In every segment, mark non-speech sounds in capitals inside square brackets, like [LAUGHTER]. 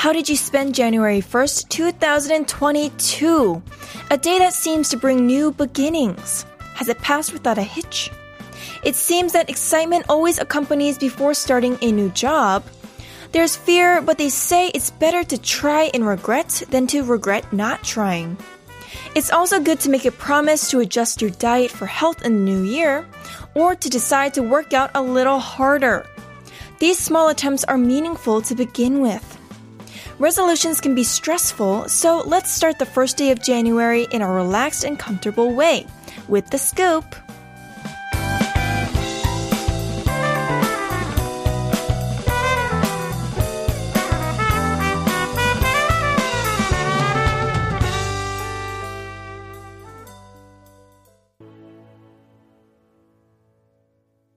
How did you spend January 1st, 2022? A day that seems to bring new beginnings. Has it passed without a hitch? It seems that excitement always accompanies before starting a new job. There's fear, but they say it's better to try and regret than to regret not trying. It's also good to make a promise to adjust your diet for health in the new year, or to decide to work out a little harder. These small attempts are meaningful to begin with. Resolutions can be stressful, so let's start the first day of January in a relaxed and comfortable way with the scoop.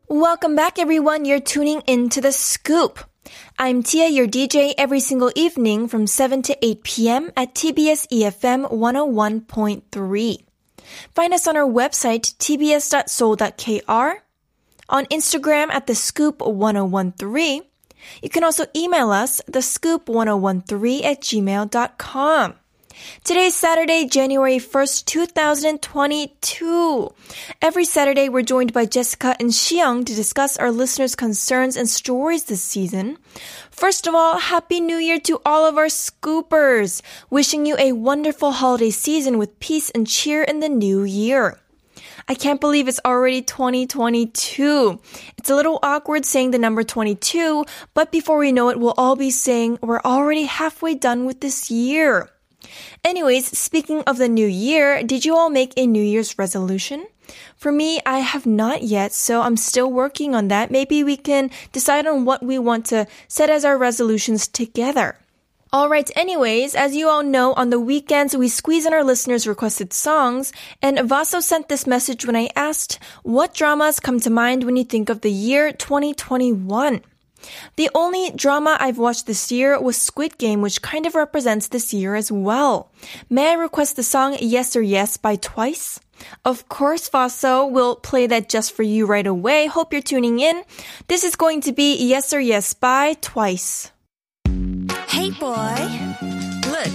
Welcome back, everyone. You're tuning into the scoop. I'm Tia, your DJ, every single evening from 7 to 8 p.m. at TBS EFM 101.3. Find us on our website, tbs.seoul.kr, on Instagram at the scoop 1013. You can also email us, thescoop1013 at gmail.com. Today is Saturday, January 1st, 2022. Every Saturday, we're joined by Jessica and Xiang to discuss our listeners' concerns and stories this season. First of all, Happy New Year to all of our scoopers. Wishing you a wonderful holiday season with peace and cheer in the new year. I can't believe it's already 2022. It's a little awkward saying the number 22, but before we know it, we'll all be saying we're already halfway done with this year. Anyways, speaking of the new year, did you all make a New Year's resolution? For me, I have not yet, so I'm still working on that. Maybe we can decide on what we want to set as our resolutions together. Alright, anyways, as you all know, on the weekends we squeeze in our listeners' requested songs, and Vaso sent this message when I asked, what dramas come to mind when you think of the year 2021? The only drama I've watched this year was Squid Game, which kind of represents this year as well. May I request the song Yes or Yes by Twice? Of course, Vaso will play that just for you right away. Hope you're tuning in. This is going to be Yes or Yes by Twice. Hey boy, look,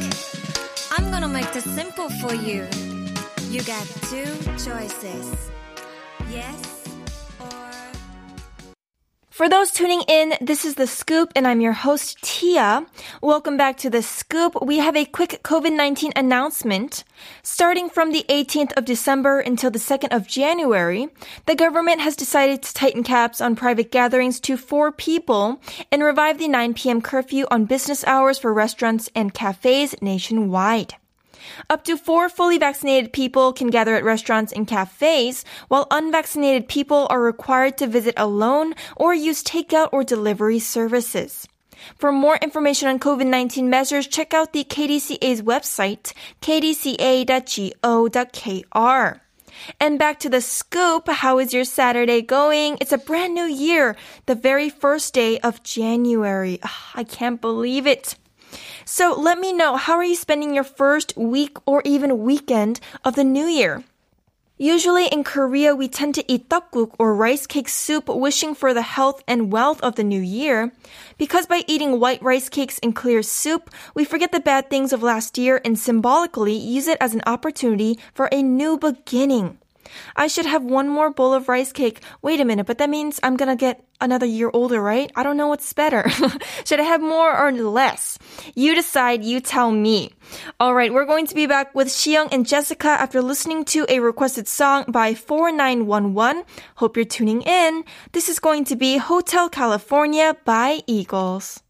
I'm gonna make this simple for you. You got two choices. Yes For those tuning in, this is The Scoop and I'm your host, Tia. Welcome back to The Scoop. We have a quick COVID-19 announcement. Starting from the 18th of December until the 2nd of January, the government has decided to tighten caps on private gatherings to four people and revive the 9 p.m. curfew on business hours for restaurants and cafes nationwide. Up to four fully vaccinated people can gather at restaurants and cafes, while unvaccinated people are required to visit alone or use takeout or delivery services. For more information on COVID-19 measures, check out the KDCA's website, kdca.go.kr. And back to the scoop. How is your Saturday going? It's a brand new year, the very first day of January. Ah, I can't believe it. So let me know, how are you spending your first week or even weekend of the new year? Usually in Korea, we tend to eat tteokguk or rice cake soup wishing for the health and wealth of the new year. Because by eating white rice cakes and clear soup, we forget the bad things of last year and symbolically use it as an opportunity for a new beginning. I should have one more bowl of rice cake. Wait a minute, but that means I'm gonna get another year older, right? I don't know what's better. [LAUGHS] should I have more or less? You decide, you tell me. Alright, we're going to be back with Xiyoung and Jessica after listening to a requested song by 4911. Hope you're tuning in. This is going to be Hotel California by Eagles.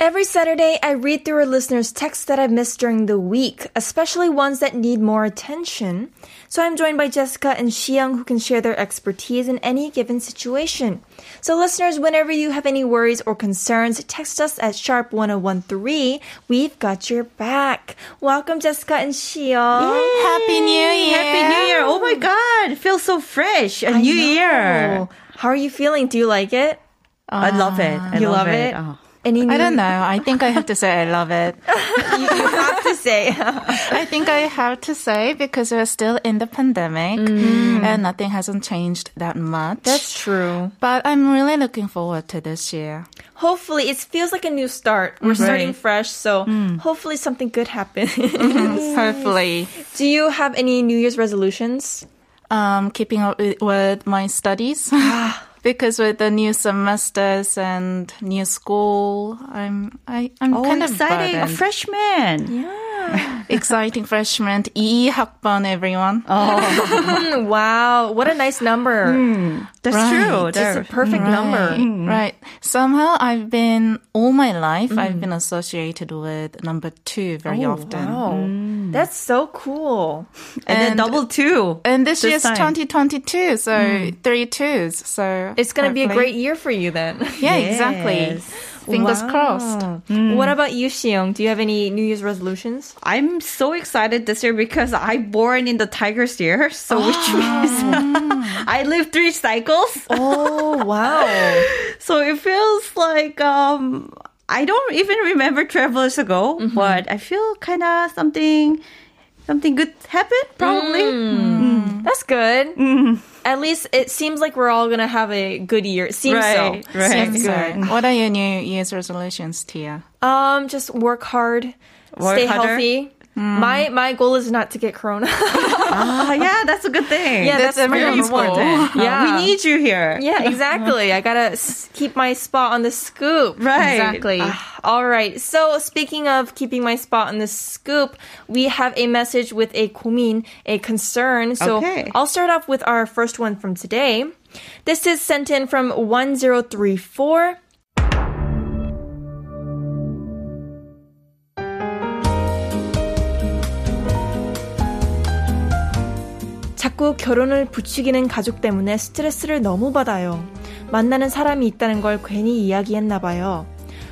Every Saturday, I read through our listeners' texts that I've missed during the week, especially ones that need more attention. So I'm joined by Jessica and Xiang who can share their expertise in any given situation. So listeners, whenever you have any worries or concerns, text us at sharp1013. We've got your back. Welcome, Jessica and Xiang. Happy New Year. Happy New Year. Oh my God. It feels so fresh. A I new know. year. How are you feeling? Do you like it? I love it. I you love it? Oh. Any I don't know. I think I have to say I love it. you, [LAUGHS] you have to say. I think I have to say because we're still in the pandemic mm. and nothing hasn't changed that much. That's true. but I'm really looking forward to this year. Hopefully, it feels like a new start. We're starting fresh, so mm. hopefully something good happens. [LAUGHS] Hopefully, Do you have any New Year's resolutions? um, keeping up with, with my studies. Ah because with the new semesters and new school, I'm I, I'm oh, kind exciting. of exciting. A freshman. Yeah. exciting freshman. 2학번, everyone. Oh. [LAUGHS] [LAUGHS] wow. What a nice number. Mm, that's right. true. That's a perfect right. number. Mm. Right. Somehow I've been, all my life, mm. I've hmm. been associated with number two very oh, often. Wow. Hmm. Mm. that's so cool. and, then double two. And this, This year's time. 2022, so mm. three twos. So It's gonna be a great year for you then. [LAUGHS] Yeah, exactly. Fingers Wow. crossed. Mm. What about you, Xiong? Do you have any New Year's resolutions? I'm so excited this year because I born in the tiger's year. So ah. which means [LAUGHS] I live three cycles. Oh, wow. [LAUGHS] So it feels like um I don't even remember travelers ago, mm-hmm. but I feel kind of something something good happened probably. Mm. Mm. That's good. Mm. At least it seems like we're all gonna have a good year. It seems Right, so. right. Seems So, good. what are your New Year's resolutions, Tia? Um, just work hard, Work stay harder? healthy. My my goal is not to get corona. [LAUGHS] Ah, yeah, that's a good thing. Yeah, that's That's very important. [LAUGHS] Yeah, we need you here. Yeah, exactly. I gotta s- keep my spot on the scoop. Right. Exactly. All right. So speaking of keeping my spot on the scoop, we have a message with a 고민, a concern. So Okay. I'll start off with our first one from today. This is sent in from 1034. 자꾸 결혼을 부추기는 가족 때문에 스트레스를 너무 받아요. 만나는 사람이 있다는 걸 괜히 이야기했나 봐요.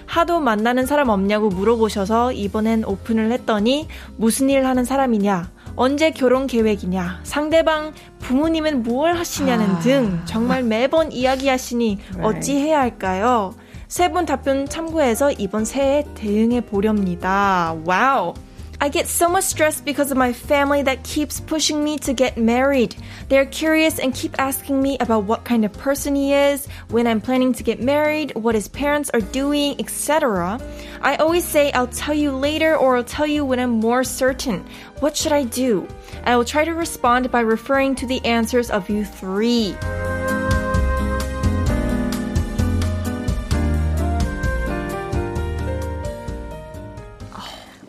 하도 만나는 사람 없냐고 물어보셔서 이번엔 오픈을 했더니 무슨 일 하는 사람이냐, 언제 결혼 계획이냐, 상대방 부모님은 뭘 하시냐는 등 정말 매번 이야기하시니 어찌 해야 할까요? 세 분 답변 참고해서 이번 새해 대응해 보렵니다. 와우. I get so much stress because of my family that keeps pushing me to get married. They're curious and keep asking me about what kind of person he is, when I'm planning to get married, what his parents are doing, etc. I always say I'll tell you later or I'll tell you when I'm more certain. What should I do? I will try to respond by referring to the answers of you three.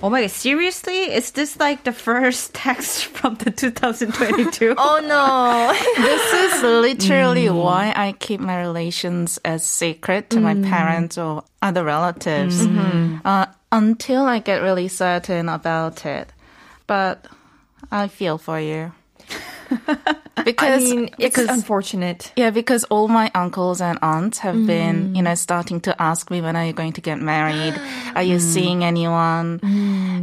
Oh my god, seriously? Is this like the first [LAUGHS] text from the 2022? [LAUGHS] Oh no. [LAUGHS] This is literally mm. why I keep my relations as secret to my mm. parents or other relatives mm-hmm. uh, until I get really certain about it. But I feel for you. I because mean, it's because unfortunate. yeah, because all my uncles and aunts have been, mm. you know, starting to ask me when are you going to get married? Are you seeing anyone?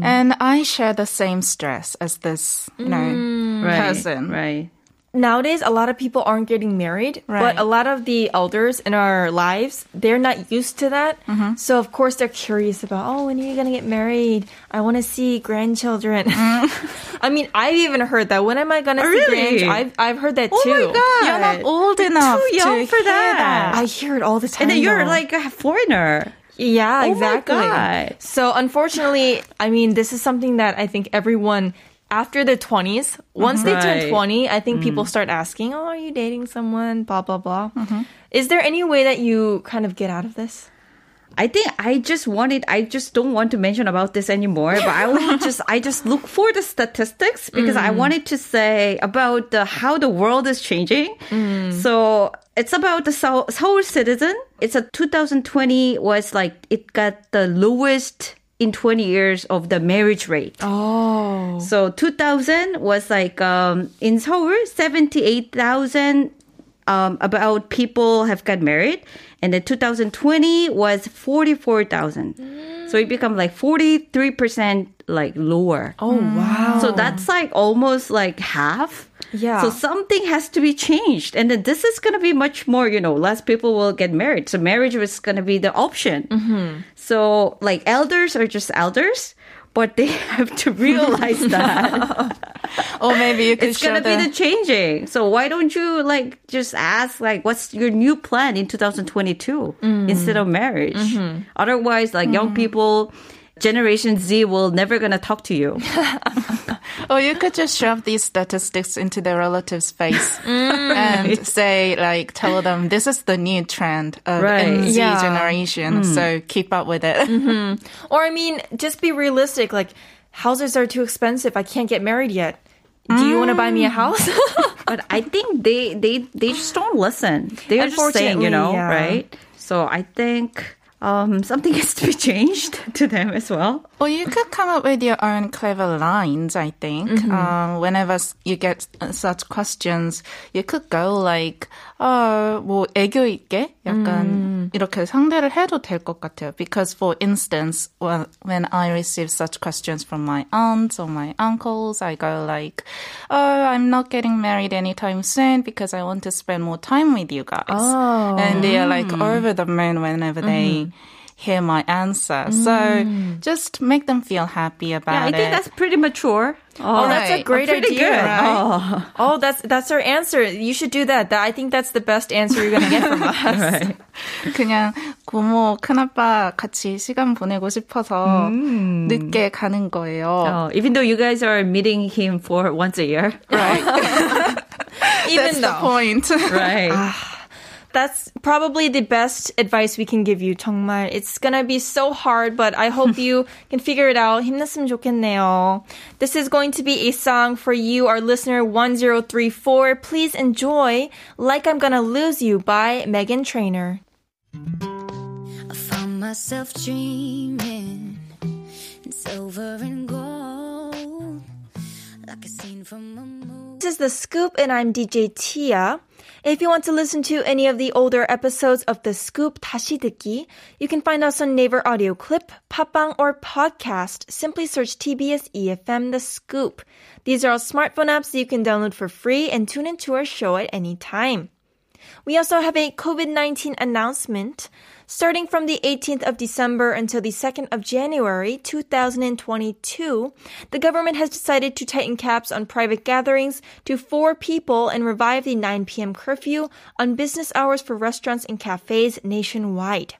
Mm. And I share the same stress as this, you know, mm. person. Right. nowadays a lot of people aren't getting married but a lot of the elders in our lives they're not used to that mm-hmm. so of course they're curious about oh when are you gonna get married i want to see grandchildren mm. [LAUGHS] i mean i've even heard that when am i gonna Oh, see really? grandchildren I've, I've heard that Oh too my god. You're not old enough too young to for hear that. i hear it all the time And then you're though. like a foreigner. Yeah, Oh exactly. So unfortunately, I mean, this is something that I think everyone after their 20s, once they turn 20, I think people mm. start asking, "Oh, are you dating someone?" blah blah blah. Mm-hmm. Is there any way that you kind of get out of this? I think I just wanted, I just don't want to mention about this anymore, but I will [LAUGHS] just, I just look for the statistics because I mm. wanted to say about the, how the world is changing. Mm. So it's about the Seoul, Seoul citizen it's a 2020 was like it got the lowest in 20 years of the marriage rate. Oh. So 2000 was like um, in Seoul, 78,000 um, about people have got married, and then 2020 was 44,000. So it become like 43 percent like lower. Oh wow. So that's like almost like half. Yeah. So something has to be changed. And then this is going to be much more, you know, less people will get married. So marriage was going to be the option. Mm-hmm. So like elders are just elders, but they [LAUGHS] have to realize [LAUGHS] that Or maybe you could it's going to be the- the changing. So why don't you like just ask like what's your new plan in 2022 mm. instead of marriage? Mm-hmm. Otherwise like young mm. people Generation Z will never gonna talk to you. [LAUGHS] Or you could just shove these statistics into their relative's face [LAUGHS] mm. and say, like, tell them this is the new trend of Right. MZ Yeah. generation, mm. so keep up with it. Mm-hmm. [LAUGHS] Or I mean, just be realistic. Like houses are too expensive. I can't get married yet. Do you want to buy me a mm. house? But I think they they they just don't listen. They're just saying, you know, yeah. right? So I think um, something has [LAUGHS] to be changed [LAUGHS] to them as well. Or you could come up with your own clever lines, I think. Um, whenever s- you get uh, such questions, you could go like, 어, 뭐, 애교 있게? 약간, 이렇게 상대를 해도 될 것 같아요. Because for instance, well, when I receive such questions from my aunts or my uncles, I go like, oh, I'm not getting married anytime soon because I want to spend more time with you guys. And they are like over the moon whenever they hear my answer. So just make them feel happy about Yeah, I it. think that's pretty mature. Oh, that's a Right. great Pretty idea. good. Oh. [LAUGHS] Oh, that's that's our answer. You should do that. That I think that's the best answer you're gonna get from [LAUGHS] us. 그냥 고모 큰아빠 같이 시간 보내고 싶어서 늦게 가는 거예요. Oh, even though you guys are meeting him for once a year, Right. [LAUGHS] Even That's the though point. right? that's probably the best advice we can give you. 정말 it's gonna be so hard, but I hope you [LAUGHS] can figure it out. 힘냈으면 좋겠네요. This is going to be a song for you, our listener 1034. Please enjoy "Like I'm Gonna Lose You" by Meghan Trainor. I found myself dreaming in silver and gold, like a scene from a movie. This is the scoop, and I'm DJ Tia. If you want to listen to any of the older episodes of The Scoop 다시 듣기, you can find us on Naver Audio Clip, Podbbang, or Podcast. Simply search TBS EFM The Scoop. These are all smartphone apps you can download for free and tune into our show at any time. We also have a COVID-19 announcement. Starting from the 18th of December until the 2nd of January 2022, the government has decided to tighten caps on private gatherings to four people and revive the 9 p.m. curfew on business hours for restaurants and cafes nationwide.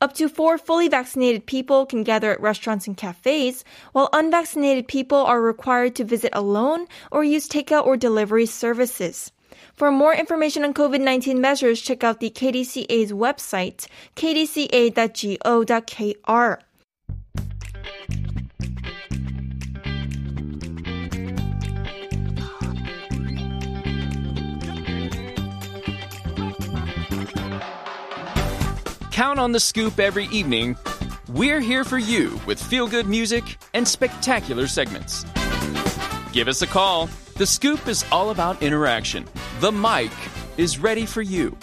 Up to four fully vaccinated people can gather at restaurants and cafes, while unvaccinated people are required to visit alone or use takeout or delivery services. For more information on COVID 19 measures, check out the KDCA's website, kdca.go.kr. Count on the scoop every evening. We're here for you with feel good music and spectacular segments. Give us a call. The scoop is all about interaction. The mic is ready for you.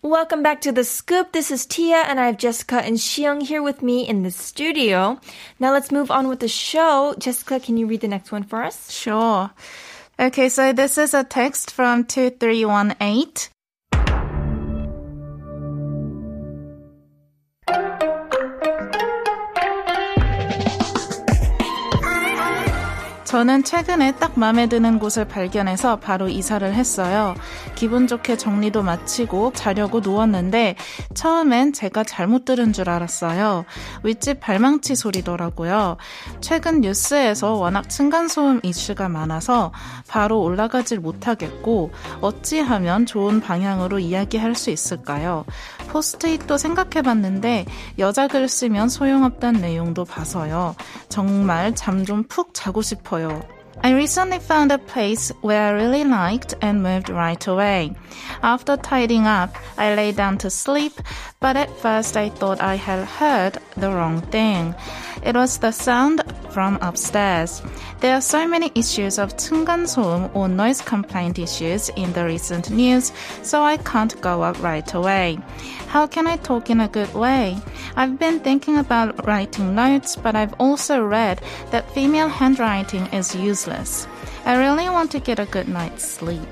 Welcome back to The Scoop. This is Tia, and I have Jessica and Xiang here with me in the studio. Now let's move on with the show. Jessica, can you read the next one for us? Sure. Okay, so this is a text from 2318. 저는 최근에 딱 마음에 드는 곳을 발견해서 바로 이사를 했어요. 기분 좋게 정리도 마치고 자려고 누웠는데 처음엔 제가 잘못 들은 줄 알았어요. 윗집 발망치 소리더라고요. 최근 뉴스에서 워낙 층간소음 이슈가 많아서 바로 올라가질 못하겠고 어찌하면 좋은 방향으로 이야기할 수 있을까요? 포스트잇도 생각해봤는데 여자 글 쓰면 소용없다는 내용도 봐서요. 정말 잠 좀 푹 자고 싶어요. I recently found a place where I really liked and moved right away. After tidying up, I lay down to sleep, but at first I thought I had heard the wrong thing. It was the sound from upstairs. There are so many issues of tungansoum or noise complaint issues in the recent news, so I can't go up right away. How can I talk in a good way? I've been thinking about writing notes, but I've also read that female handwriting is useless. I really want to get a good night's sleep.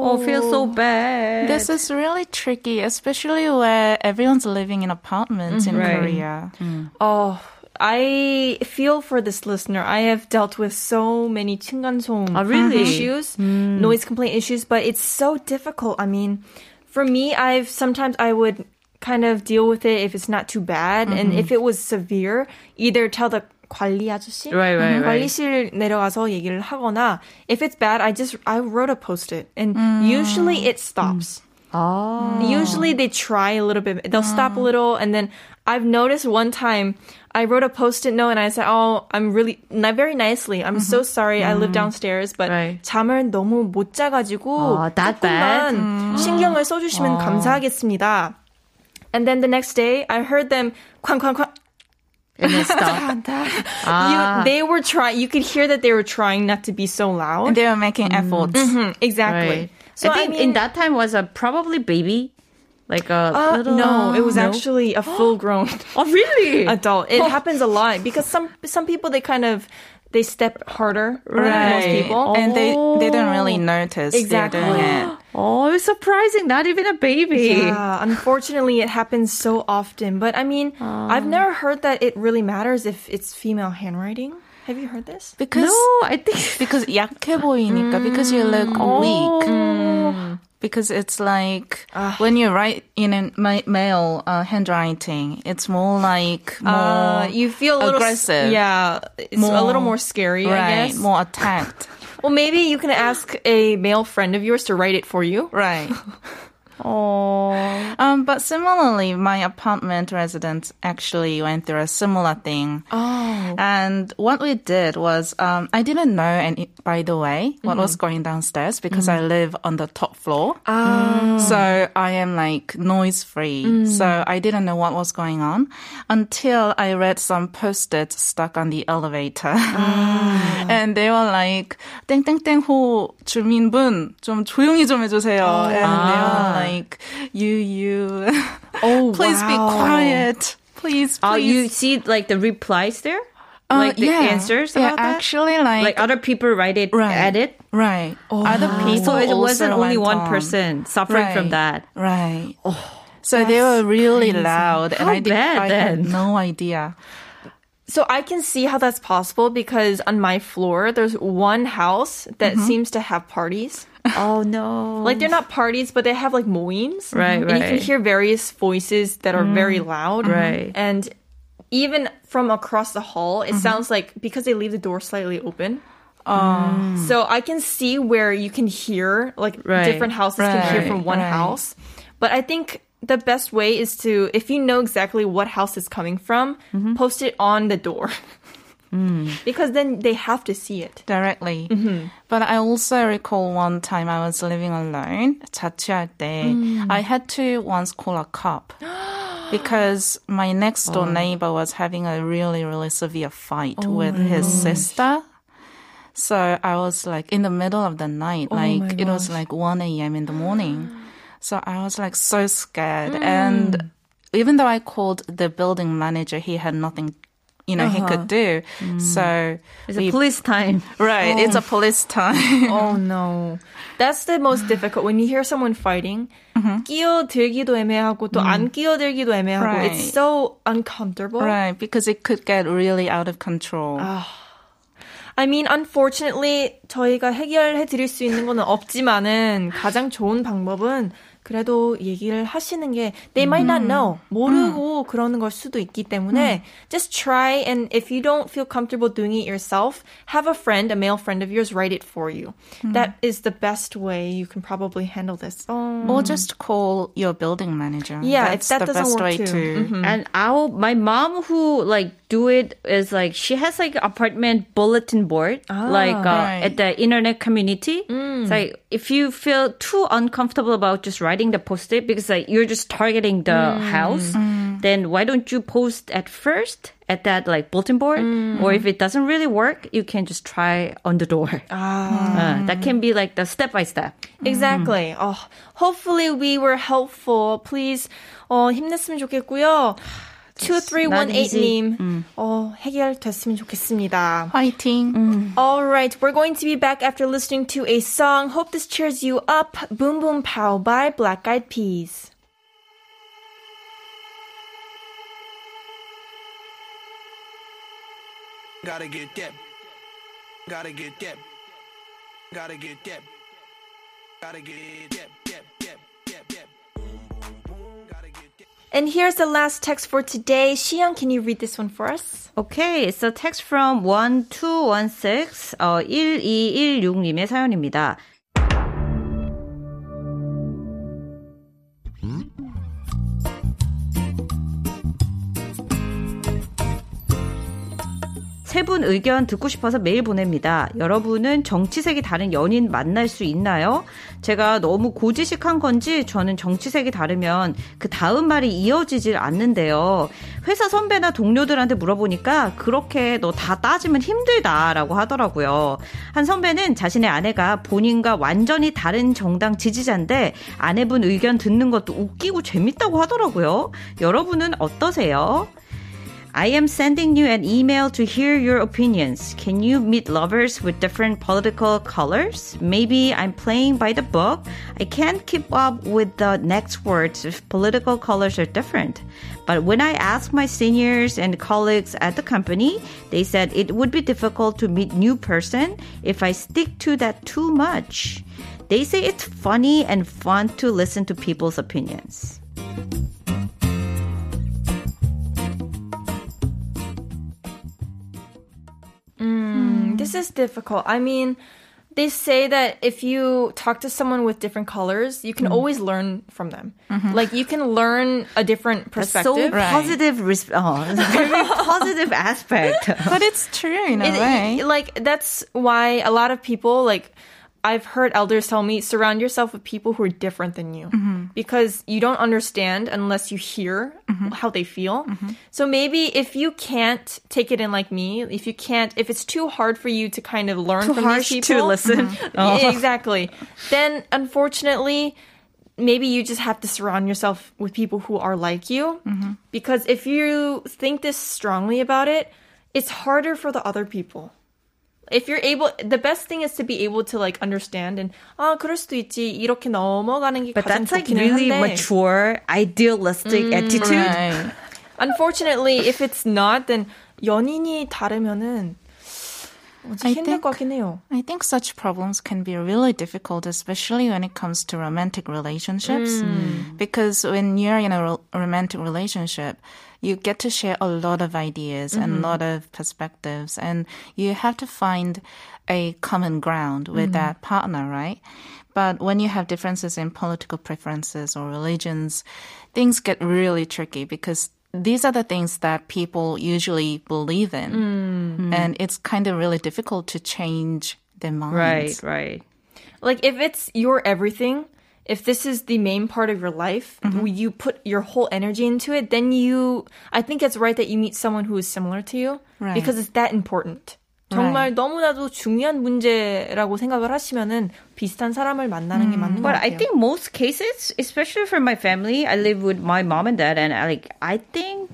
Oh, feel so bad. This is really tricky, especially where everyone's living in apartments in Right. Korea. Oh, I feel for this listener. I have dealt with so many 층간소음 Oh, really? issues, noise complaint issues, but it's so difficult. I mean, for me, I've sometimes I would kind of deal with it if it's not too bad, and if it was severe, either tell the 관리 아저씨, Right, right, right. 관리실 내려가서 얘기를 하거나 if it's bad, I just I wrote a post-it, and usually it stops. Oh. Usually they try a little bit. They'll stop a little, and then I've noticed one time I wrote a post-it note and I said, "Oh, I'm really not very nicely. I'm so sorry. I live downstairs, but Right. 잠을 너무 못 자가지고 Oh, that bad? 조금만 신경을 써주시면 감사하겠습니다." And then the next day, I heard them 쾅쾅쾅. And then stop. You, they were trying. You could hear that they were trying not to be so loud. And they were making efforts. Mhm, exactly. Right. So I think in that time was a probably baby, like a Uh, little. no, it was No? actually a [GASPS] full-grown Oh, really? adult. It happens a lot because some some people they kind of they step harder than most Right. people. And they, they don't really notice Exactly. they're doing it. oh, it's surprising. Not even a baby. Yeah, unfortunately, it happens so often. But I mean, I've never heard that it really matters if it's female handwriting. Have you heard this? Because No, I think. [LAUGHS] because 약해 보이니까 because you look weak. Because it's like when you write in a ma- male uh, handwriting, it's more like more Uh, you feel a little s- aggressive. Yeah, it's a little more scary. I right, guess. more attacked. [LAUGHS] Well, maybe you can ask a male friend of yours to write it for you. right. [LAUGHS] Oh. Um, but similarly, my apartment residents actually went through a similar thing. Oh. And what we did was, um, I didn't know, and by the way, what was going downstairs because I live on the top floor. So I am like noise free. So I didn't know what was going on until I read some post-its stuck on the elevator. [LAUGHS] and they were like, 땡땡땡호 주민분 좀 조용히 좀 해주세요. And they were like, you, you, Oh, [LAUGHS] please be quiet. Please, please. Oh, you see like the replies there? Uh, like the yeah. answers yeah, about that? actually, like, Like other people write it, Right. add it. right. Other people So it wasn't only one on. person suffering from that. Right. so they were really loud, and How I did. bad I had no idea. So I can see how that's possible because on my floor there's one house that seems to have parties. Oh no. Like they're not parties, but they have like moems. Right, And you can hear various voices that are very mm. loud. Right. And even from across the hall, it mm-hmm. sounds like because they leave the door slightly open. Uh, mm. So I can see where you can hear like Right. different houses can hear from one right. house. But I think the best way is to if you know exactly what house it's coming from, mm-hmm. post it on the door. [LAUGHS] Because then they have to see it. directly. But I also recall one time I was living alone, 자취할 때, I had to once call a cop [GASPS] because my next door neighbor was having a really, really severe fight with his sister. So I was like in the middle of the night, like it was like 1 a.m. in the morning. [GASPS] So I was like so scared. And even though I called the building manager, he had nothing you know he could do. So It's we- a police time. right, it's a police time. [LAUGHS] Oh no. That's the most difficult when you hear someone fighting. 끼어들기도 애매하고 또 안 끼어들기도 애매하고. Right. It's so uncomfortable. right, because it could get really out of control. I mean, unfortunately, 저희가 해결해 드릴 수 있는 거는 없지만은 가장 좋은 방법은 그래도 얘기를 하시는 게 they might not know 모르고 그러는 걸 수도 있기 때문에 just try and if you don't feel comfortable doing it yourself, have a friend, a male friend of yours write it for you. That is the best way you can probably handle this. Oh. Or just call your building manager. Yeah, if That's that the doesn't best work way too. to. And our my mom who like do it is like she has like apartment bulletin board like uh, Right. at the internet community. It's like if you feel too uncomfortable about just writing the post-it because like you're just targeting the house, then why don't you post at first at that like bulletin board? Or if it doesn't really work, you can just try on the door. Uh, [LAUGHS] that can be like the step by step. Exactly. Oh, hopefully we were helpful. Please, 어, 힘냈으면 좋겠고요. 2318님, 어, 해결됐으면 좋겠습니다. Fighting. All right, we're going to be back after listening to a song. Hope this cheers you up. Boom Boom Pow by Black Eyed Peas. Gotta get that. Gotta get that. Gotta get that. Gotta get that. That. That. And here's the last text for today. Xiang, can you read this one for us? Okay, it's a text from 1216, 어, 1216님의 사연입니다. 세 분 의견 듣고 싶어서 메일 보냅니다. 여러분은 정치색이 다른 연인 만날 수 있나요? 제가 너무 고지식한 건지 저는 정치색이 다르면 그 다음 말이 이어지질 않는데요. 회사 선배나 동료들한테 물어보니까 그렇게 너 다 따지면 힘들다라고 하더라고요. 한 선배는 자신의 아내가 본인과 완전히 다른 정당 지지자인데 아내분 의견 듣는 것도 웃기고 재밌다고 하더라고요. 여러분은 어떠세요? I am sending you an email to hear your opinions. Can you meet lovers with different political colors? Maybe I'm playing by the book. I can't keep up with the next words if political colors are different. But when I asked my seniors and colleagues at the company, they said it would be difficult to meet new person if I stick to that too much. They say it's funny and fun to listen to people's opinions. Is difficult. I mean, they say that if you talk to someone with different colors, you can mm. always learn from them. Mm-hmm. Like you can learn a different That's so perspective. positive, res- oh, very [LAUGHS] positive aspect. But it's true in a It- way. it- like that's why a lot of people like I've heard elders tell me surround yourself with people who are different than you mm-hmm. because you don't understand unless you hear mm-hmm. how they feel. Mm-hmm. So maybe if you can't take it in like me, if you can't, if it's too hard for you to kind of learn Too from harsh these to people, listen. [LAUGHS] [LAUGHS] Oh. Yeah, exactly. Then unfortunately, maybe you just have to surround yourself with people who are like you. Because if you think this strongly about it, it's harder for the other people If you're able, the best thing is to be able to like understand and 아 그럴 수도 있지 이렇게 넘어가는 게 But 가장 that's like 좋기는 really 한데. mature, idealistic attitude. Right. Unfortunately, if it's not, then 연인이 다르면은 어, 좀 I 힘들 think- 것 같긴 해요. I think such problems can be really difficult, especially when it comes to romantic relationships. Because when you're in a ro- romantic relationship, you get to share a lot of ideas and a lot of perspectives, and you have to find a common ground with mm-hmm. that partner, right? But when you have differences in political preferences or religions, things get really tricky because these are the things that people usually believe in. Mm. And it's kind of really difficult to change their minds. Right, right. Like if it's your everything, if this is the main part of your life, you put your whole energy into it, then you I think it's right that you meet someone who is similar to you Right. because it's that important. 정말 너무나도 중요한 문제라고 생각을 하시면은 비슷한 사람을 만나는 게 맞는 것 But 같아요. I think most cases, especially for my family, I live with my mom and dad, and I, like I think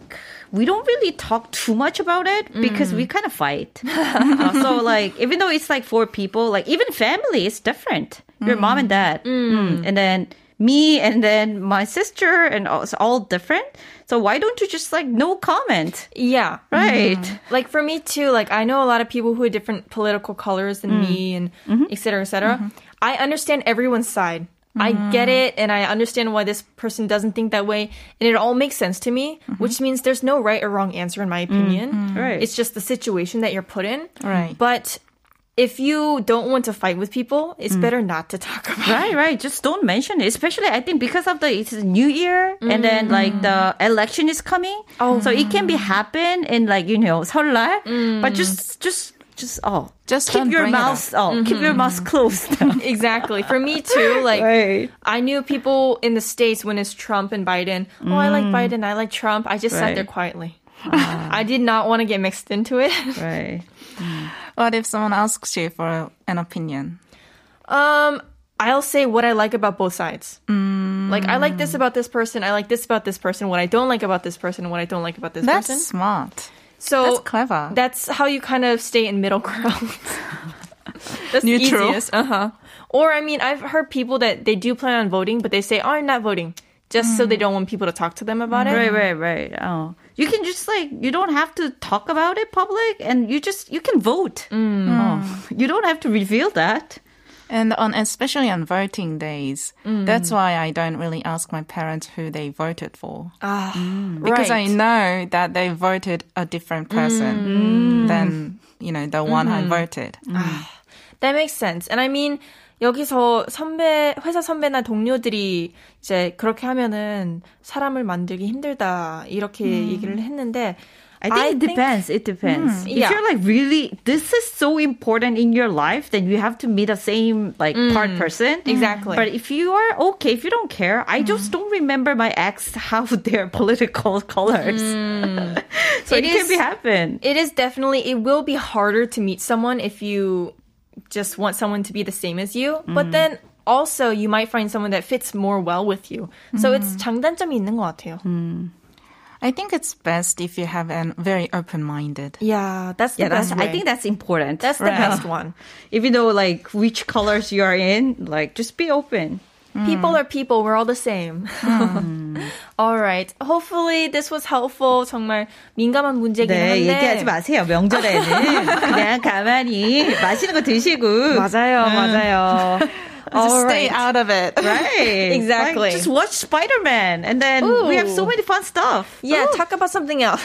we don't really talk too much about it because we mm. kind of fight. [LAUGHS] Uh, so like even though it's like four people, like even family is different. Your mom and mm. dad, mm. mm. and then me, and then my sister, and all- it's all different. So why don't you just like no comment, Yeah. right? Mm-hmm. Like for me too, like I know a lot of people who have different political colors than me and mm-hmm. et cetera, et cetera. Mm-hmm. I understand everyone's side. I get mm. it and I understand why this person doesn't think that way and it all makes sense to me, mm-hmm. which means there's no right or wrong answer in my opinion. Mm-hmm. Right. It's just the situation that you're put in. Right. But if you don't want to fight with people, it's mm. better not to talk about Right, right. Just don't mention it. Especially, I think because of the it's a New Year and then mm. like the election is coming. Oh, so it can be happen in like you know 설날, but just just just oh, Just keep your bring it mouth oh keep your mm-hmm. mouth closed. [LAUGHS] Exactly. For me too, [LAUGHS] like right. I knew people in the States when it's Trump and Biden. Oh, I like mm. Biden. I like Trump. I just sat there quietly. Ah. [LAUGHS] I did not want to get mixed into it. Right. What if someone asks you for an opinion? Um, I'll say what I like about both sides. Mm. Like I like this about this person. I like this about this person. What I don't like about this person. What I don't like about this That's person. smart. So That's clever. That's how you kind of stay in middle [LAUGHS] ground. that's Neutral. Uh huh. Or I mean, I've heard people that they do plan on voting, but they say, "Oh, I'm not voting," just so they don't want people to talk to them about it. Right, right, right. Oh, you can just like you don't have to talk about it public, and you just you can vote. Oh, you don't have to reveal that. And on especially on voting days, that's why I don't really ask my parents who they voted for. Ah, because I right. know that they voted a different person than you know the one I voted. That makes sense. And I mean, 여기서 선배, 회사 선배나 동료들이 이제 그렇게 하면은 사람을 만들기 힘들다, 이렇게 얘기를 했는데, I think it think- depends. It depends. If yeah. you're like really, this is so important in your life, then you have to meet the same like part person. Exactly. But if you are okay, if you don't care, I just don't remember my ex how [LAUGHS] their political [LAUGHS] colors. [LAUGHS] so It it, can is- be happen. It is definitely, it will be harder to meet someone if you just want someone to be the same as you. But then also you might find someone that fits more well with you. So it's 장단점이 있는 것 같아요. I think it's best if you have a very open-minded. Yeah, that's the Yeah, that's, best I way. think that's important. that's the best one. Even though like which colors you are in, like just be open. People are people. We're all the same. [LAUGHS] all right. Hopefully this was helpful. 정말 민감한 문제긴 네, 한데. 얘기하지 마세요. 명절에는 [LAUGHS] 그냥 가만히 맛있는 거 드시고. 맞아요, 맞아요. [LAUGHS] Just All stay right. out of it. Right. [LAUGHS] Exactly. Like, just watch Spider Man, and then we have so Ooh. many fun stuff. Yeah, talk about something else.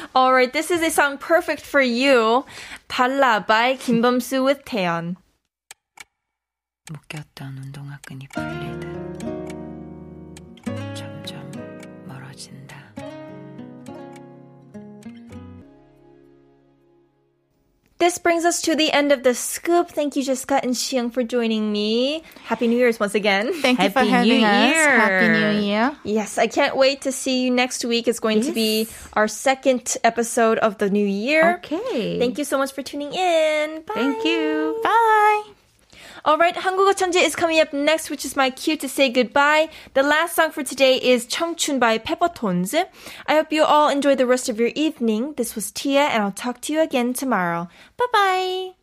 [LAUGHS] All right, this is a song perfect for you. 달라 by 김범수 with 태연. 묶였던 운동화끈이 풀리듯 점점 멀어진다. This brings us to the end of the scoop. Thank you, Jessica and Xiang, for joining me. Happy New Year's once again. Thank you for having New us. Year. Happy New Year. Yes, I can't wait to see you next week. It's going to be our second episode of the new year. Okay. Thank you so much for tuning in. Bye. Thank you. Bye. All right, 한국어 천재 is coming up next, which is my cue to say goodbye. The last song for today is 청춘 by Peppertones. I hope you all enjoy the rest of your evening. This was Tia, and I'll talk to you again tomorrow. Bye bye.